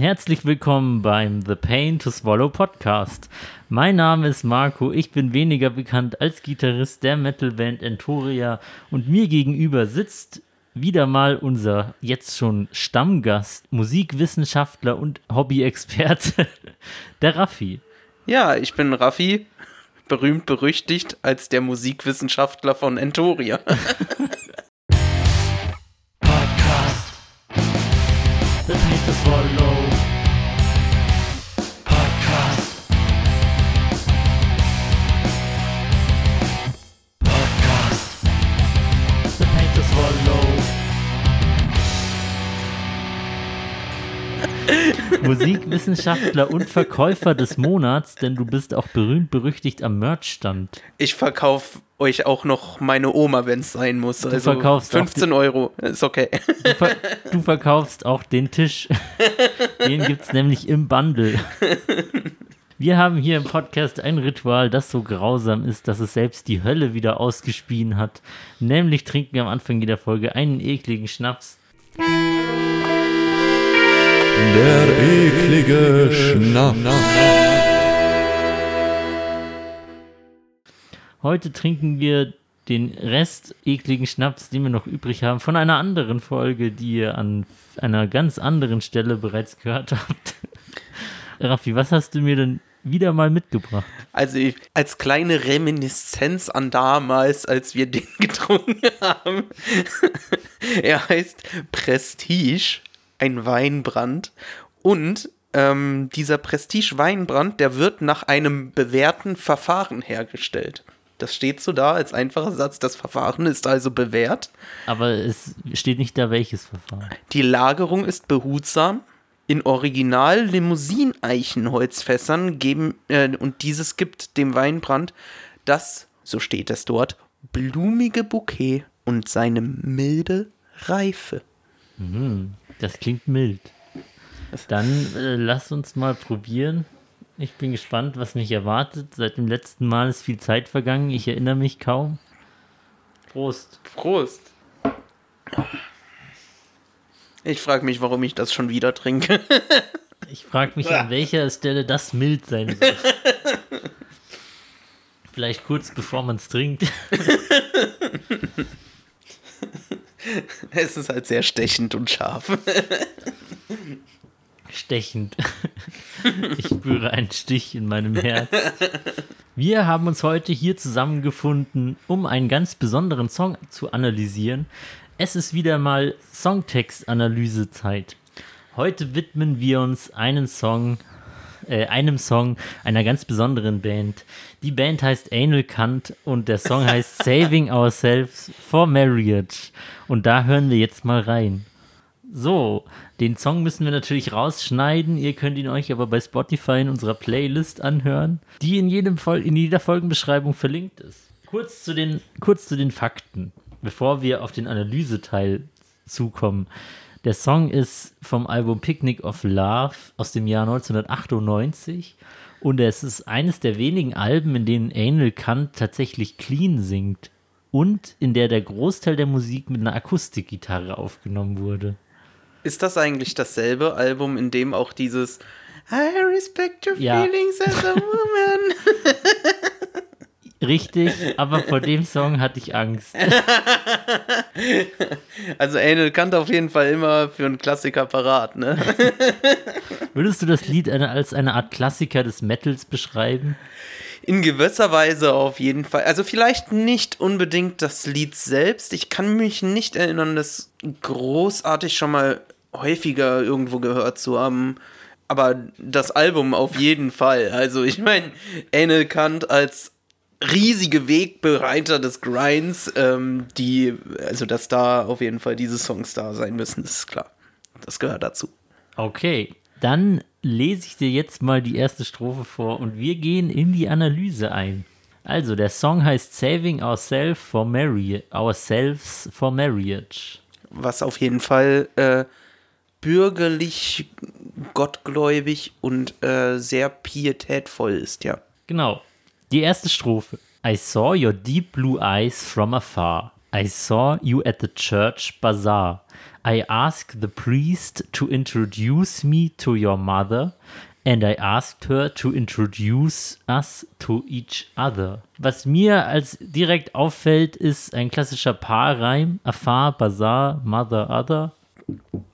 Herzlich willkommen beim The Pain to Swallow Podcast. Mein Name ist Marco, ich bin weniger bekannt als Gitarrist der Metalband Entoria und mir gegenüber sitzt wieder mal unser jetzt schon Stammgast, Musikwissenschaftler und Hobbyexperte, der Raffi. Ja, ich bin Raffi, berühmt berüchtigt als der Musikwissenschaftler von Entoria. Musikwissenschaftler und Verkäufer des Monats, denn du bist auch berühmt berüchtigt am Merchstand. Ich verkaufe euch auch noch meine Oma, wenn es sein muss. Also verkaufst auch 15 Euro, ist okay. Du, ver du verkaufst auch den Tisch. Den gibt es nämlich im Bundle. Wir haben hier im Podcast ein Ritual, das so grausam ist, dass es selbst die Hölle wieder ausgespien hat. Nämlich trinken wir am Anfang jeder Folge einen ekligen Schnaps. Der eklige Schnaps. Heute trinken wir den Rest ekligen Schnaps, den wir noch übrig haben, von einer anderen Folge, die ihr an einer ganz anderen Stelle bereits gehört habt. Raffi, was hast du mir denn wieder mal mitgebracht? Also ich, als kleine Reminiszenz an damals, als wir den getrunken haben. er heißt Prestige, ein Weinbrand. Und ähm, dieser Prestige Weinbrand, der wird nach einem bewährten Verfahren hergestellt. Das steht so da als einfacher Satz. Das Verfahren ist also bewährt. Aber es steht nicht da, welches Verfahren. Die Lagerung ist behutsam. In Original Limousin-Eichenholzfässern geben, äh, und dieses gibt dem Weinbrand das, so steht es dort, blumige Bouquet und seine milde Reife. Das klingt mild. Dann äh, lass uns mal probieren. Ich bin gespannt, was mich erwartet. Seit dem letzten Mal ist viel Zeit vergangen. Ich erinnere mich kaum. Prost. Prost. Ich frage mich, warum ich das schon wieder trinke. Ich frage mich, an welcher Stelle das mild sein soll. Vielleicht kurz bevor man es trinkt. es ist halt sehr stechend und scharf. Stechend. Ich spüre einen Stich in meinem Herz. Wir haben uns heute hier zusammengefunden, um einen ganz besonderen Song zu analysieren. Es ist wieder mal Songtext-Analysezeit. Heute widmen wir uns einen Song, äh, einem Song einer ganz besonderen Band. Die Band heißt Anal Kant und der Song heißt Saving Ourselves for Marriage. Und da hören wir jetzt mal rein. So, den Song müssen wir natürlich rausschneiden. Ihr könnt ihn euch aber bei Spotify in unserer Playlist anhören, die in, jedem Fol in jeder Folgenbeschreibung verlinkt ist. Kurz zu, den, kurz zu den Fakten, bevor wir auf den Analyseteil zukommen. Der Song ist vom Album Picnic of Love aus dem Jahr 1998 und es ist eines der wenigen Alben, in denen Anal Kant tatsächlich clean singt und in der der Großteil der Musik mit einer Akustikgitarre aufgenommen wurde. Ist das eigentlich dasselbe Album, in dem auch dieses I respect your Ja. feelings as a woman? Richtig, aber vor dem Song hatte ich Angst. Also Anal Kant auf jeden Fall immer für einen Klassiker parat, ne? Würdest du das Lied als eine Art Klassiker des Metals beschreiben? In gewisser Weise auf jeden Fall. Also vielleicht nicht unbedingt das Lied selbst. Ich kann mich nicht erinnern, das großartig schon mal häufiger irgendwo gehört zu haben. Aber das Album auf jeden Fall. Also ich meine, Anal Kant als riesige Wegbereiter des Grinds, ähm, die, also dass da auf jeden Fall diese Songs da sein müssen, ist klar. Das gehört dazu. Okay, dann lese ich dir jetzt mal die erste Strophe vor und wir gehen in die Analyse ein. Also, der Song heißt Saving Ourselves for, Marri Ourselves for Marriage. was auf jeden Fall äh, bürgerlich, gottgläubig und äh, sehr pietätvoll ist, ja. Genau. Die erste Strophe. I saw your deep blue eyes from afar. I saw you at the church bazaar. I asked the priest to introduce me to your mother and I asked her to introduce us to each other. Was mir als direkt auffällt, ist ein klassischer Paarreim. Afar, Bazaar, Mother, Other.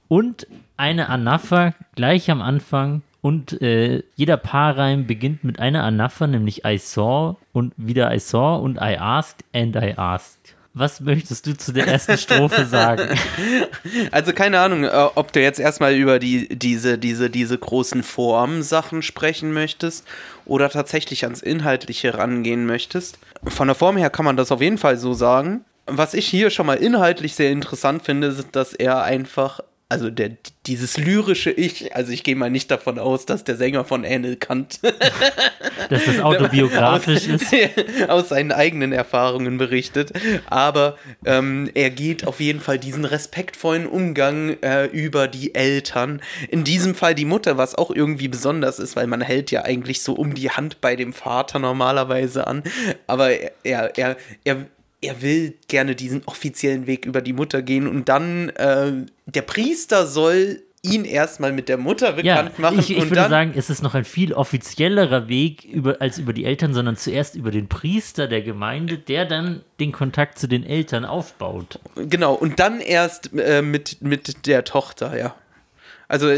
Und eine Anapher gleich am Anfang. Und äh, jeder Paarreim beginnt mit einer Anapher, nämlich I saw und wieder I saw und I asked and I asked. Was möchtest du zu der ersten Strophe sagen? Also keine Ahnung, äh, ob du jetzt erstmal über die, diese, diese, diese großen Formsachen sprechen möchtest oder tatsächlich ans Inhaltliche rangehen möchtest. Von der Form her kann man das auf jeden Fall so sagen. Was ich hier schon mal inhaltlich sehr interessant finde, ist, dass er einfach also der, dieses lyrische Ich, also ich gehe mal nicht davon aus, dass der Sänger von Anne Kant dass das autobiografisch aus, ist. aus seinen eigenen Erfahrungen berichtet, aber ähm, er geht auf jeden Fall diesen respektvollen Umgang äh, über die Eltern, in diesem Fall die Mutter, was auch irgendwie besonders ist, weil man hält ja eigentlich so um die Hand bei dem Vater normalerweise an, aber er, er, er, er er will gerne diesen offiziellen Weg über die Mutter gehen und dann äh, der Priester soll ihn erstmal mit der Mutter bekannt ja, machen. Ich, ich und würde dann, sagen, es ist noch ein viel offiziellerer Weg über, als über die Eltern, sondern zuerst über den Priester der Gemeinde, der dann den Kontakt zu den Eltern aufbaut. Genau, und dann erst äh, mit, mit der Tochter, ja. Also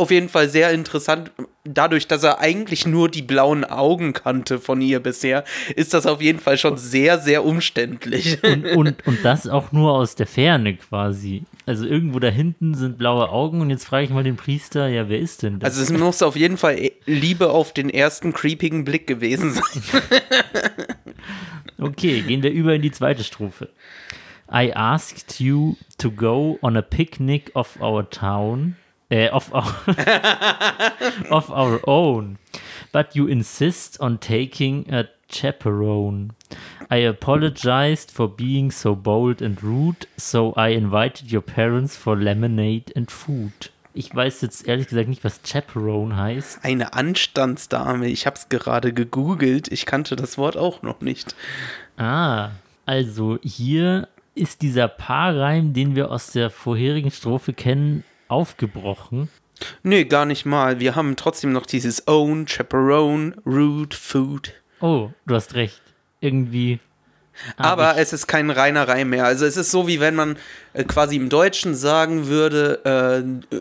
auf jeden Fall sehr interessant. Dadurch, dass er eigentlich nur die blauen Augen kannte von ihr bisher, ist das auf jeden Fall schon sehr, sehr umständlich. Und, und, und das auch nur aus der Ferne quasi. Also irgendwo da hinten sind blaue Augen und jetzt frage ich mal den Priester, ja, wer ist denn das? Also es muss auf jeden Fall Liebe auf den ersten creepigen Blick gewesen sein. Okay, gehen wir über in die zweite Strophe. I asked you to go on a picnic of our town. Äh, of our, of our own. But you insist on taking a chaperone. I apologized for being so bold and rude, so I invited your parents for lemonade and food. Ich weiß jetzt ehrlich gesagt nicht, was Chaperone heißt. Eine Anstandsdame. Ich habe es gerade gegoogelt. Ich kannte das Wort auch noch nicht. Ah, also hier ist dieser Paarreim, den wir aus der vorherigen Strophe kennen, aufgebrochen. Nee, gar nicht mal. Wir haben trotzdem noch dieses Own, Chaperone, Rude, Food. Oh, du hast recht. Irgendwie. Aber es ist kein reiner Reim mehr. Also es ist so, wie wenn man äh, quasi im Deutschen sagen würde, äh, äh,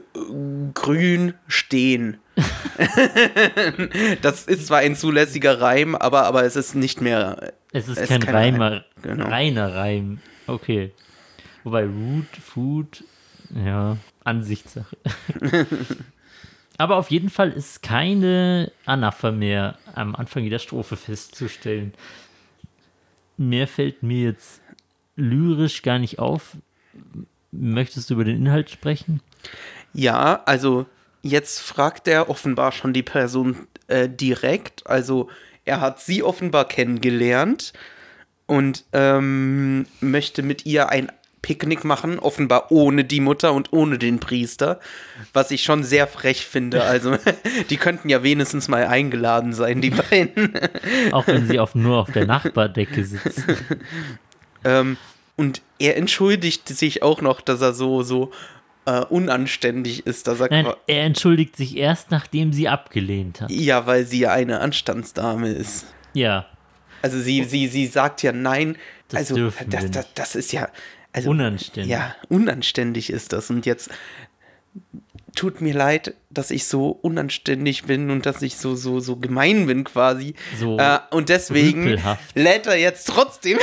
grün stehen. das ist zwar ein zulässiger Reim, aber, aber es ist nicht mehr. es ist es kein kein Reimer, Reim, genau. reiner Reim. Okay. Wobei Root, Food, ja, Ansichtssache. Aber auf jeden Fall ist keine Anapher mehr am Anfang jeder Strophe festzustellen. Mehr fällt mir jetzt lyrisch gar nicht auf. Möchtest du über den Inhalt sprechen? Ja, also jetzt fragt er offenbar schon die Person äh, direkt. Also er hat sie offenbar kennengelernt und ähm, möchte mit ihr ein Picknick machen, offenbar ohne die Mutter und ohne den Priester, was ich schon sehr frech finde. Also die könnten ja wenigstens mal eingeladen sein, die beiden. Auch wenn sie auf, nur auf der Nachbardecke sitzt. Ähm, und er entschuldigt sich auch noch, dass er so, so äh, unanständig ist. Da sagt Nein, er, er entschuldigt sich erst, nachdem sie abgelehnt hat. ja, weil sie ja eine Anstandsdame ist. Ja, Also sie, sie, sie sagt ja nein. Das also das, das, das ist ja also, unanständig. Ja, unanständig ist das. Und jetzt tut mir leid, dass ich so unanständig bin und dass ich so, so, so gemein bin quasi. So äh, und deswegen rüpelhaft. lädt er jetzt trotzdem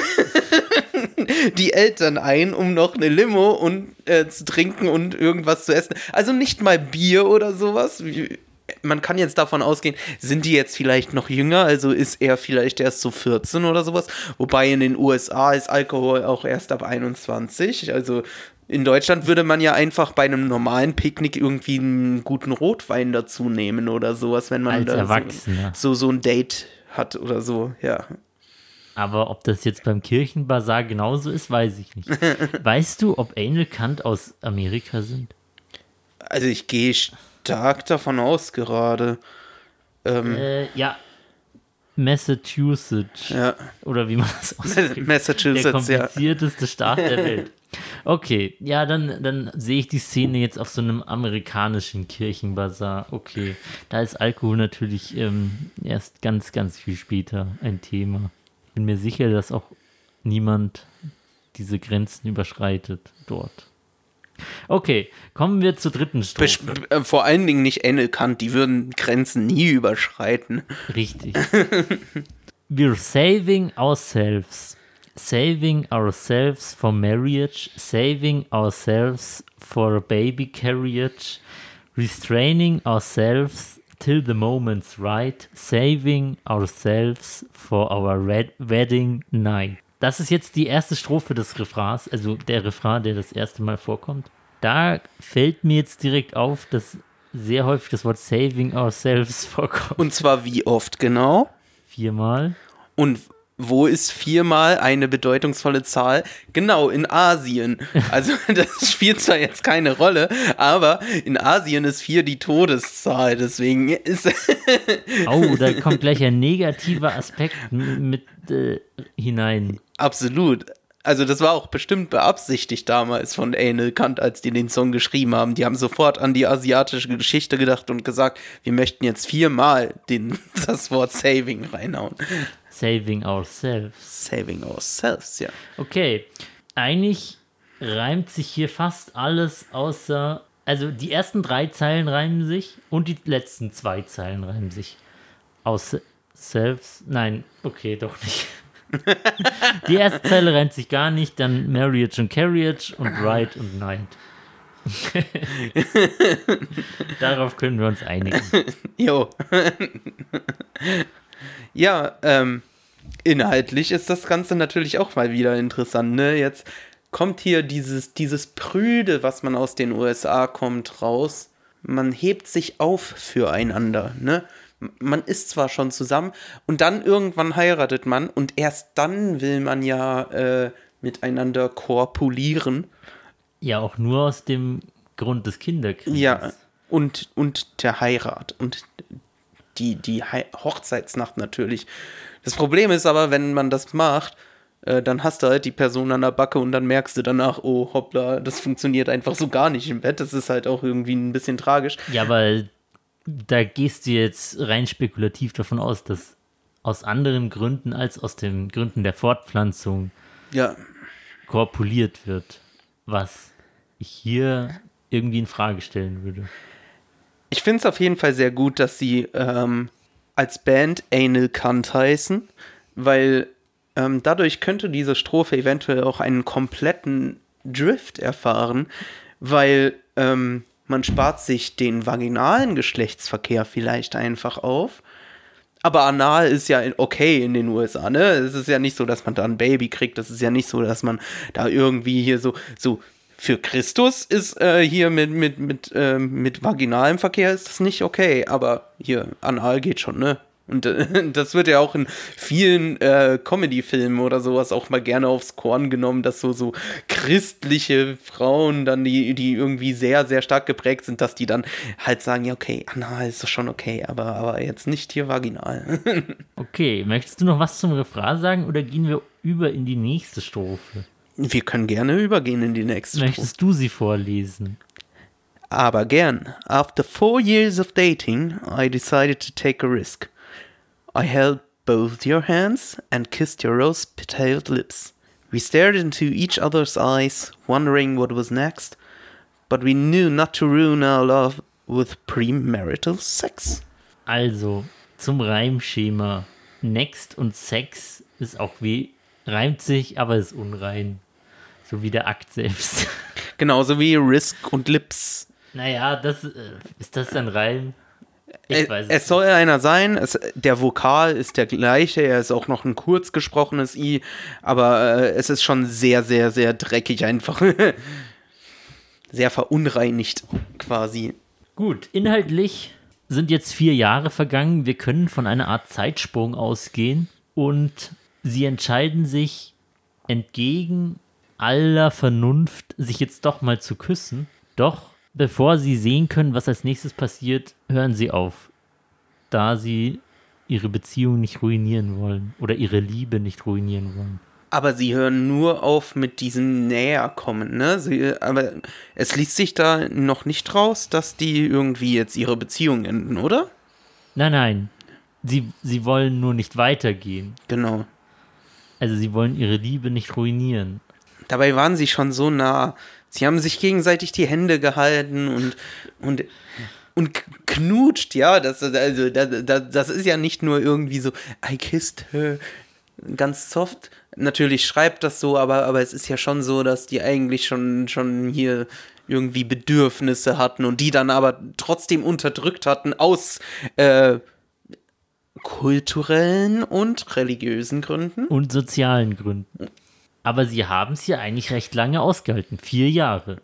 die Eltern ein, um noch eine Limo und äh, zu trinken und irgendwas zu essen. Also nicht mal Bier oder sowas. Wie- Man kann jetzt davon ausgehen, sind die jetzt vielleicht noch jünger, also ist er vielleicht erst so 14 oder sowas. Wobei in den USA ist Alkohol auch erst ab 21. Also in Deutschland würde man ja einfach bei einem normalen Picknick irgendwie einen guten Rotwein dazu nehmen oder sowas, wenn man Als da Erwachsener. So, so, so ein Date hat oder so, ja. Aber ob das jetzt beim Kirchenbazar genauso ist, weiß ich nicht. weißt du, ob Angel Kant aus Amerika sind? Also ich gehe stark davon aus gerade. Ähm, Äh, ja. Massachusetts. Ja. Oder wie man das ausspricht. Der Massachusetts, ja. komplizierteste Staat der Welt. Okay, ja, dann, dann sehe ich die Szene jetzt auf so einem amerikanischen Kirchenbazar. Okay, da ist Alkohol natürlich ähm, erst ganz, ganz viel später ein Thema. Bin mir sicher, dass auch niemand diese Grenzen überschreitet dort. Okay, kommen wir zur dritten Strophe. Besch- äh, Vor allen Dingen nicht Enel Kant, die würden Grenzen nie überschreiten. Richtig. We're saving ourselves. Saving ourselves for marriage. Saving ourselves for a baby carriage. Restraining ourselves till the moment's right. Saving ourselves for our red wedding night. Das ist jetzt die erste Strophe des Refrains, also der Refrain, der das erste Mal vorkommt. Da fällt mir jetzt direkt auf, dass sehr häufig das Wort saving ourselves vorkommt. Und zwar wie oft genau? Viermal. Und wo ist viermal eine bedeutungsvolle Zahl? Genau, in Asien. Also das spielt zwar jetzt keine Rolle, aber in Asien ist vier die Todeszahl. Deswegen ist Oh, da kommt gleich ein negativer Aspekt mit äh, hinein. absolut. Also das war auch bestimmt beabsichtigt damals von Anal Kant, als die den Song geschrieben haben. Die haben sofort an die asiatische Geschichte gedacht und gesagt, wir möchten jetzt viermal den, das Wort Saving reinhauen. Saving ourselves. Saving ourselves, ja. Okay, eigentlich reimt sich hier fast alles außer. Also die ersten drei Zeilen reimen sich und die letzten zwei Zeilen reimen sich. Aus selves. Nein, okay, doch nicht. Die erste Zeile reimt sich gar nicht, dann Marriage und Carriage und Ride und Night. Darauf können wir uns einigen. Jo. ja, ähm, inhaltlich ist das Ganze natürlich auch mal wieder interessant, ne? Jetzt kommt hier dieses, dieses Prüde, was man aus den USA kommt, raus. Man hebt sich auf füreinander, ne? Man ist zwar schon zusammen und dann irgendwann heiratet man und erst dann will man ja äh, miteinander korpulieren. Ja, auch nur aus dem Grund des Kinderkrieges. Ja, und, und der Heirat und die, die Hochzeitsnacht natürlich. Das Problem ist aber, wenn man das macht, äh, dann hast du halt die Person an der Backe und dann merkst du danach, oh hoppla, das funktioniert einfach so gar nicht im Bett. Das ist halt auch irgendwie ein bisschen tragisch. Ja, aber da gehst du jetzt rein spekulativ davon aus, dass aus anderen Gründen als aus den Gründen der Fortpflanzung Ja, korpuliert wird, was ich hier irgendwie in Frage stellen würde. ich finde es auf jeden Fall sehr gut, dass sie ähm, als Band Anal Kant heißen, weil ähm, dadurch könnte diese Strophe eventuell auch einen kompletten Drift erfahren, weil ähm, man spart sich den vaginalen Geschlechtsverkehr vielleicht einfach auf. Aber anal ist ja okay in den USA, ne? Es ist ja nicht so, dass man da ein Baby kriegt. Es ist ja nicht so, dass man da irgendwie hier so, so für Christus ist äh, hier mit, mit, mit, ähm, mit vaginalem Verkehr ist das nicht okay. Aber hier, anal geht schon, ne? Und äh, das wird ja auch in vielen äh, Comedy-Filmen oder sowas auch mal gerne aufs Korn genommen, dass so, so christliche Frauen dann, die, die irgendwie sehr, sehr stark geprägt sind, dass die dann halt sagen, ja, okay, anal ist doch schon okay, aber, aber jetzt nicht hier vaginal. Okay, möchtest du noch was zum Refrain sagen oder gehen wir über in die nächste Strophe? Wir können gerne übergehen in die nächste Strophe. Möchtest du sie vorlesen? Aber gern. After four years of dating, I decided to take a risk. I held both your hands and kissed your rose petaled lips. We stared into each other's eyes, wondering what was next, but we knew not to ruin our love with premarital sex. Also, zum Reimschema. Next und Sex ist auch wie, reimt sich, aber ist unrein. So wie der Akt selbst. Genauso wie Risk und Lips. naja, das, äh, ist das ein Reim? Ich Äh, weiß es es soll einer sein, es, der Vokal ist der gleiche, er ist auch noch ein kurz gesprochenes I, aber äh, es ist schon sehr, sehr, sehr dreckig einfach. sehr verunreinigt quasi. Gut, inhaltlich sind jetzt vier Jahre vergangen. Wir können von einer Art Zeitsprung ausgehen und sie entscheiden sich entgegen aller Vernunft, sich jetzt doch mal zu küssen. Doch bevor sie sehen können, was als nächstes passiert, hören sie auf, da sie ihre Beziehung nicht ruinieren wollen oder ihre Liebe nicht ruinieren wollen. Aber sie hören nur auf mit diesem Näherkommen, ne? Sie, aber es liest sich da noch nicht raus, dass die irgendwie jetzt ihre Beziehung enden, oder? Nein, nein. Sie, sie wollen nur nicht weitergehen. Genau. Also sie wollen ihre Liebe nicht ruinieren. Dabei waren sie schon so nah. Sie haben sich gegenseitig die Hände gehalten und, und, und knutscht, ja. Das, also, das, das ist ja nicht nur irgendwie so, I kissed her, ganz soft. Natürlich schreibt das so, aber, aber es ist ja schon so, dass die eigentlich schon, schon hier irgendwie Bedürfnisse hatten und die dann aber trotzdem unterdrückt hatten aus äh, kulturellen und religiösen Gründen. Und sozialen Gründen. Aber sie haben es ja eigentlich recht lange ausgehalten. Vier Jahre.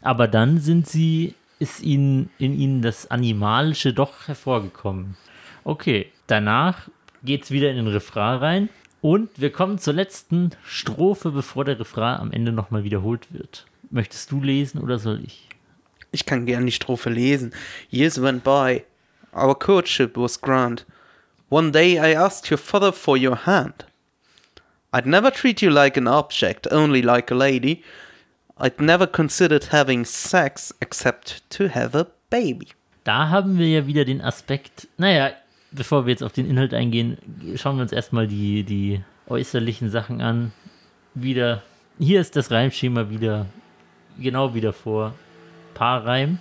Aber dann sind sie, ist ihnen, in ihnen das Animalische doch hervorgekommen. Okay, danach geht es wieder in den Refrain rein. Und wir kommen zur letzten Strophe, bevor der Refrain am Ende nochmal wiederholt wird. Möchtest du lesen oder soll ich? Ich kann gern die Strophe lesen. Years went by. Our courtship was grand. One day I asked your father for your hand. I'd never treat you like an object, only like a lady. I'd never considered having sex except to have a baby. Da haben wir ja wieder den Aspekt, naja, bevor wir jetzt auf den Inhalt eingehen, schauen wir uns erstmal die, die äußerlichen Sachen an. Wieder, hier ist das Reimschema wieder genau wieder vor. Paarreim.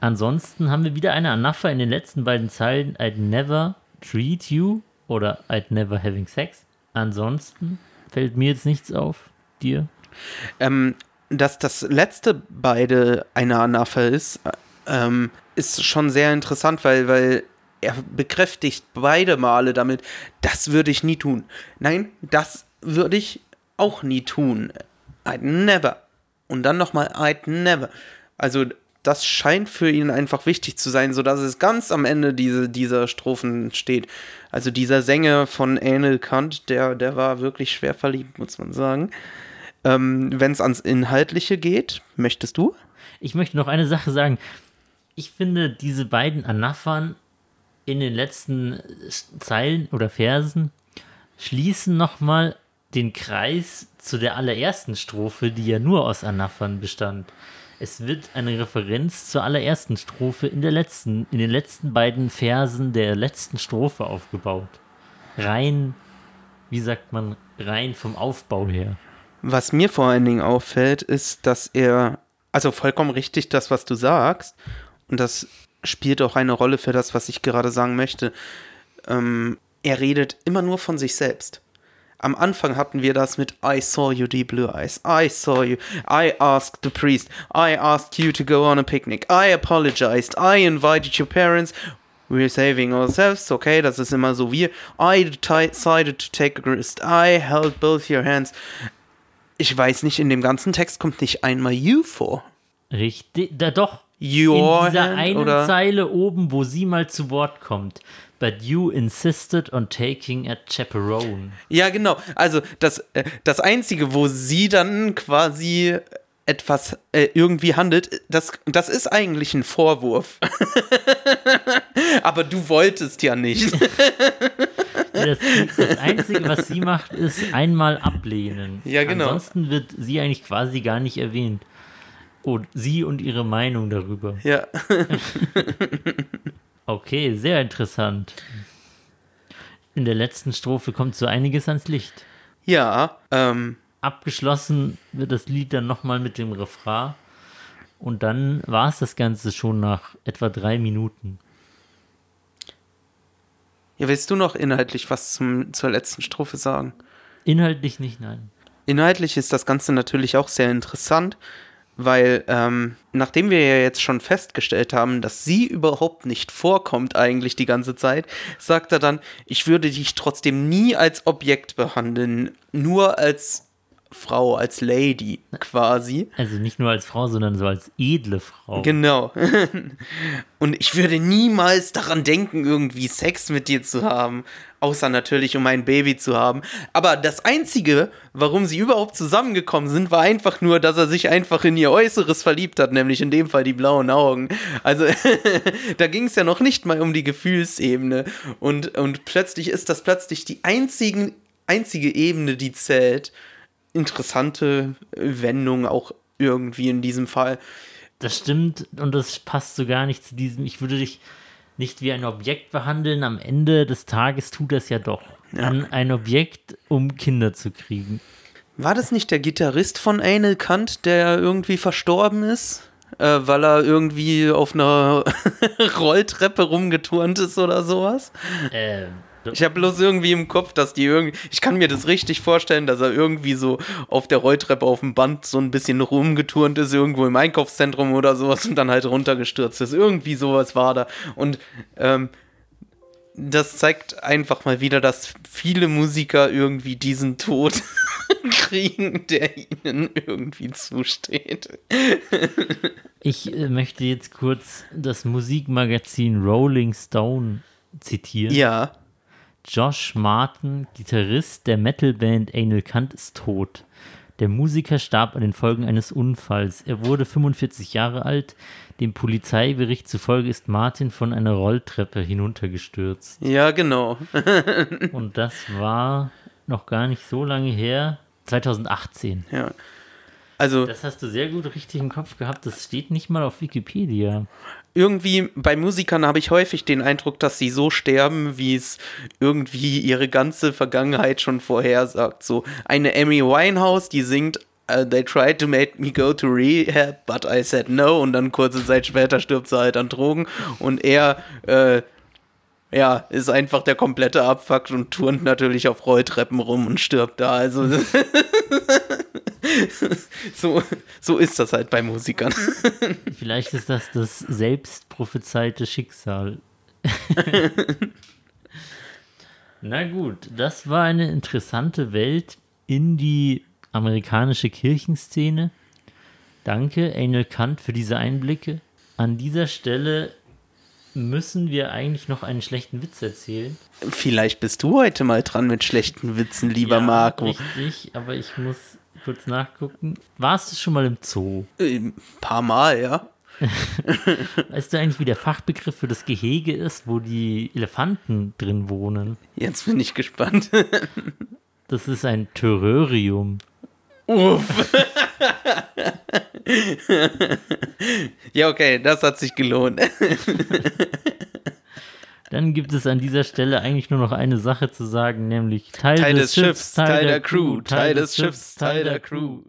Ansonsten haben wir wieder eine Anapher in den letzten beiden Zeilen. I'd never treat you oder I'd never having sex. Ansonsten fällt mir jetzt nichts auf. Dir? Ähm, dass das letzte beide eine Anapher ist, äh, ähm, ist schon sehr interessant, weil, weil er bekräftigt beide Male damit, das würde ich nie tun. Nein, das würde ich auch nie tun. I'd never. Und dann nochmal I'd never. Also das scheint für ihn einfach wichtig zu sein, sodass es ganz am Ende diese, dieser Strophen steht. Also dieser Sänger von Anil Kant, der, der war wirklich schwer verliebt, muss man sagen. Ähm, Wenn es ans Inhaltliche geht, möchtest du? Ich möchte noch eine Sache sagen. Ich finde, diese beiden Anaphern in den letzten Zeilen oder Versen schließen nochmal den Kreis zu der allerersten Strophe, die ja nur aus Anaphern bestand. Es wird eine Referenz zur allerersten Strophe in der letzten, in den letzten beiden Versen der letzten Strophe aufgebaut. Rein, wie sagt man, rein vom Aufbau her. Was mir vor allen Dingen auffällt, ist, dass er, also vollkommen richtig das, was du sagst, und das spielt auch eine Rolle für das, was ich gerade sagen möchte. Ähm, er redet immer nur von sich selbst. Am Anfang hatten wir das mit I saw you, deep blue eyes. I saw you. I asked the priest. I asked you to go on a picnic. I apologized. I invited your parents. We're saving ourselves. Okay, das ist immer so wir. I decided to take a risk. I held both your hands. Ich weiß nicht, in dem ganzen Text kommt nicht einmal you vor. Richtig, da doch. Your in dieser hand, einen oder? Zeile oben, wo sie mal zu Wort kommt. But you insisted on taking a chaperone. Ja, genau. Also das, äh, das Einzige, wo sie dann quasi etwas äh, irgendwie handelt, das, das ist eigentlich ein Vorwurf. Aber du wolltest ja nicht. Das, das Einzige, was sie macht, ist einmal ablehnen. Ja, genau. Ansonsten wird sie eigentlich quasi gar nicht erwähnt. Und sie und ihre Meinung darüber. ja. Okay, sehr interessant. In der letzten Strophe kommt so einiges ans Licht. Ja, ähm, Abgeschlossen wird das Lied dann nochmal mit dem Refrain. Und dann war es das Ganze schon nach etwa drei Minuten. ja, willst du noch inhaltlich was zum, zur letzten Strophe sagen? Inhaltlich nicht, nein. Inhaltlich ist das Ganze natürlich auch sehr interessant, weil ähm, nachdem wir ja jetzt schon festgestellt haben, dass sie überhaupt nicht vorkommt eigentlich die ganze Zeit, sagt er dann, ich würde dich trotzdem nie als Objekt behandeln, nur als Frau, als Lady quasi. Also nicht nur als Frau, sondern so als edle Frau. Genau. Und ich würde niemals daran denken, irgendwie Sex mit dir zu haben. Außer natürlich, um ein Baby zu haben. Aber das Einzige, warum sie überhaupt zusammengekommen sind, war einfach nur, dass er sich einfach in ihr Äußeres verliebt hat, nämlich in dem Fall die blauen Augen. Also da ging es ja noch nicht mal um die Gefühlsebene. Und, und plötzlich ist das plötzlich die einzigen, einzige Ebene, die zählt. Interessante Wendung auch irgendwie in diesem Fall. Das stimmt und das passt so gar nicht zu diesem, ich würde dich nicht wie ein Objekt behandeln. Am Ende des Tages tut das ja doch. An ein Objekt, um Kinder zu kriegen. War das nicht der Gitarrist von Anal Kant, der irgendwie verstorben ist? Äh, weil er irgendwie auf einer Rolltreppe rumgeturnt ist oder sowas? Ähm, Ich habe bloß irgendwie im Kopf, dass die irgendwie. Ich kann mir das richtig vorstellen, dass er irgendwie so auf der Rolltreppe auf dem Band so ein bisschen rumgeturnt ist, irgendwo im Einkaufszentrum oder sowas und dann halt runtergestürzt ist. Irgendwie sowas war da. Und ähm, das zeigt einfach mal wieder, dass viele Musiker irgendwie diesen Tod kriegen, der ihnen irgendwie zusteht. ich äh, möchte jetzt kurz das Musikmagazin Rolling Stone zitieren. Ja. Josh Martin, Gitarrist der Metalband Anal Kant, ist tot. Der Musiker starb an den Folgen eines Unfalls. Er wurde 45 Jahre alt. Dem Polizeibericht zufolge ist Martin von einer Rolltreppe hinuntergestürzt. Ja, genau. Und das war noch gar nicht so lange her. 2018. Ja. Also. Das hast du sehr gut richtig im Kopf gehabt. Das steht nicht mal auf Wikipedia. Irgendwie bei Musikern habe ich häufig den Eindruck, dass sie so sterben, wie es irgendwie ihre ganze Vergangenheit schon vorhersagt. So eine Amy Winehouse, die singt uh, They tried to make me go to rehab, but I said no. Und dann kurze Zeit später stirbt sie halt an Drogen. Und er, äh, ja, ist einfach der komplette Abfuck und turnt natürlich auf Rolltreppen rum und stirbt da. Also so, so ist das halt bei Musikern. Vielleicht ist das das selbstprophezeite Schicksal. Na gut, das war eine interessante Welt in die amerikanische Kirchenszene. Danke, Anal Kant, für diese Einblicke. An dieser Stelle müssen wir eigentlich noch einen schlechten Witz erzählen. Vielleicht bist du heute mal dran mit schlechten Witzen, lieber Marco. Richtig, aber ich muss kurz nachgucken. Warst du schon mal im Zoo? Ein paar Mal, ja. Weißt du eigentlich, wie der Fachbegriff für das Gehege ist, wo die Elefanten drin wohnen? Jetzt bin ich gespannt. Das ist ein Terrarium. Uff. ja, okay, das hat sich gelohnt. Dann gibt es an dieser Stelle eigentlich nur noch eine Sache zu sagen, nämlich Teil, Teil des Schiffs, Teil der Crew, Teil des Schiffs, Teil der Crew.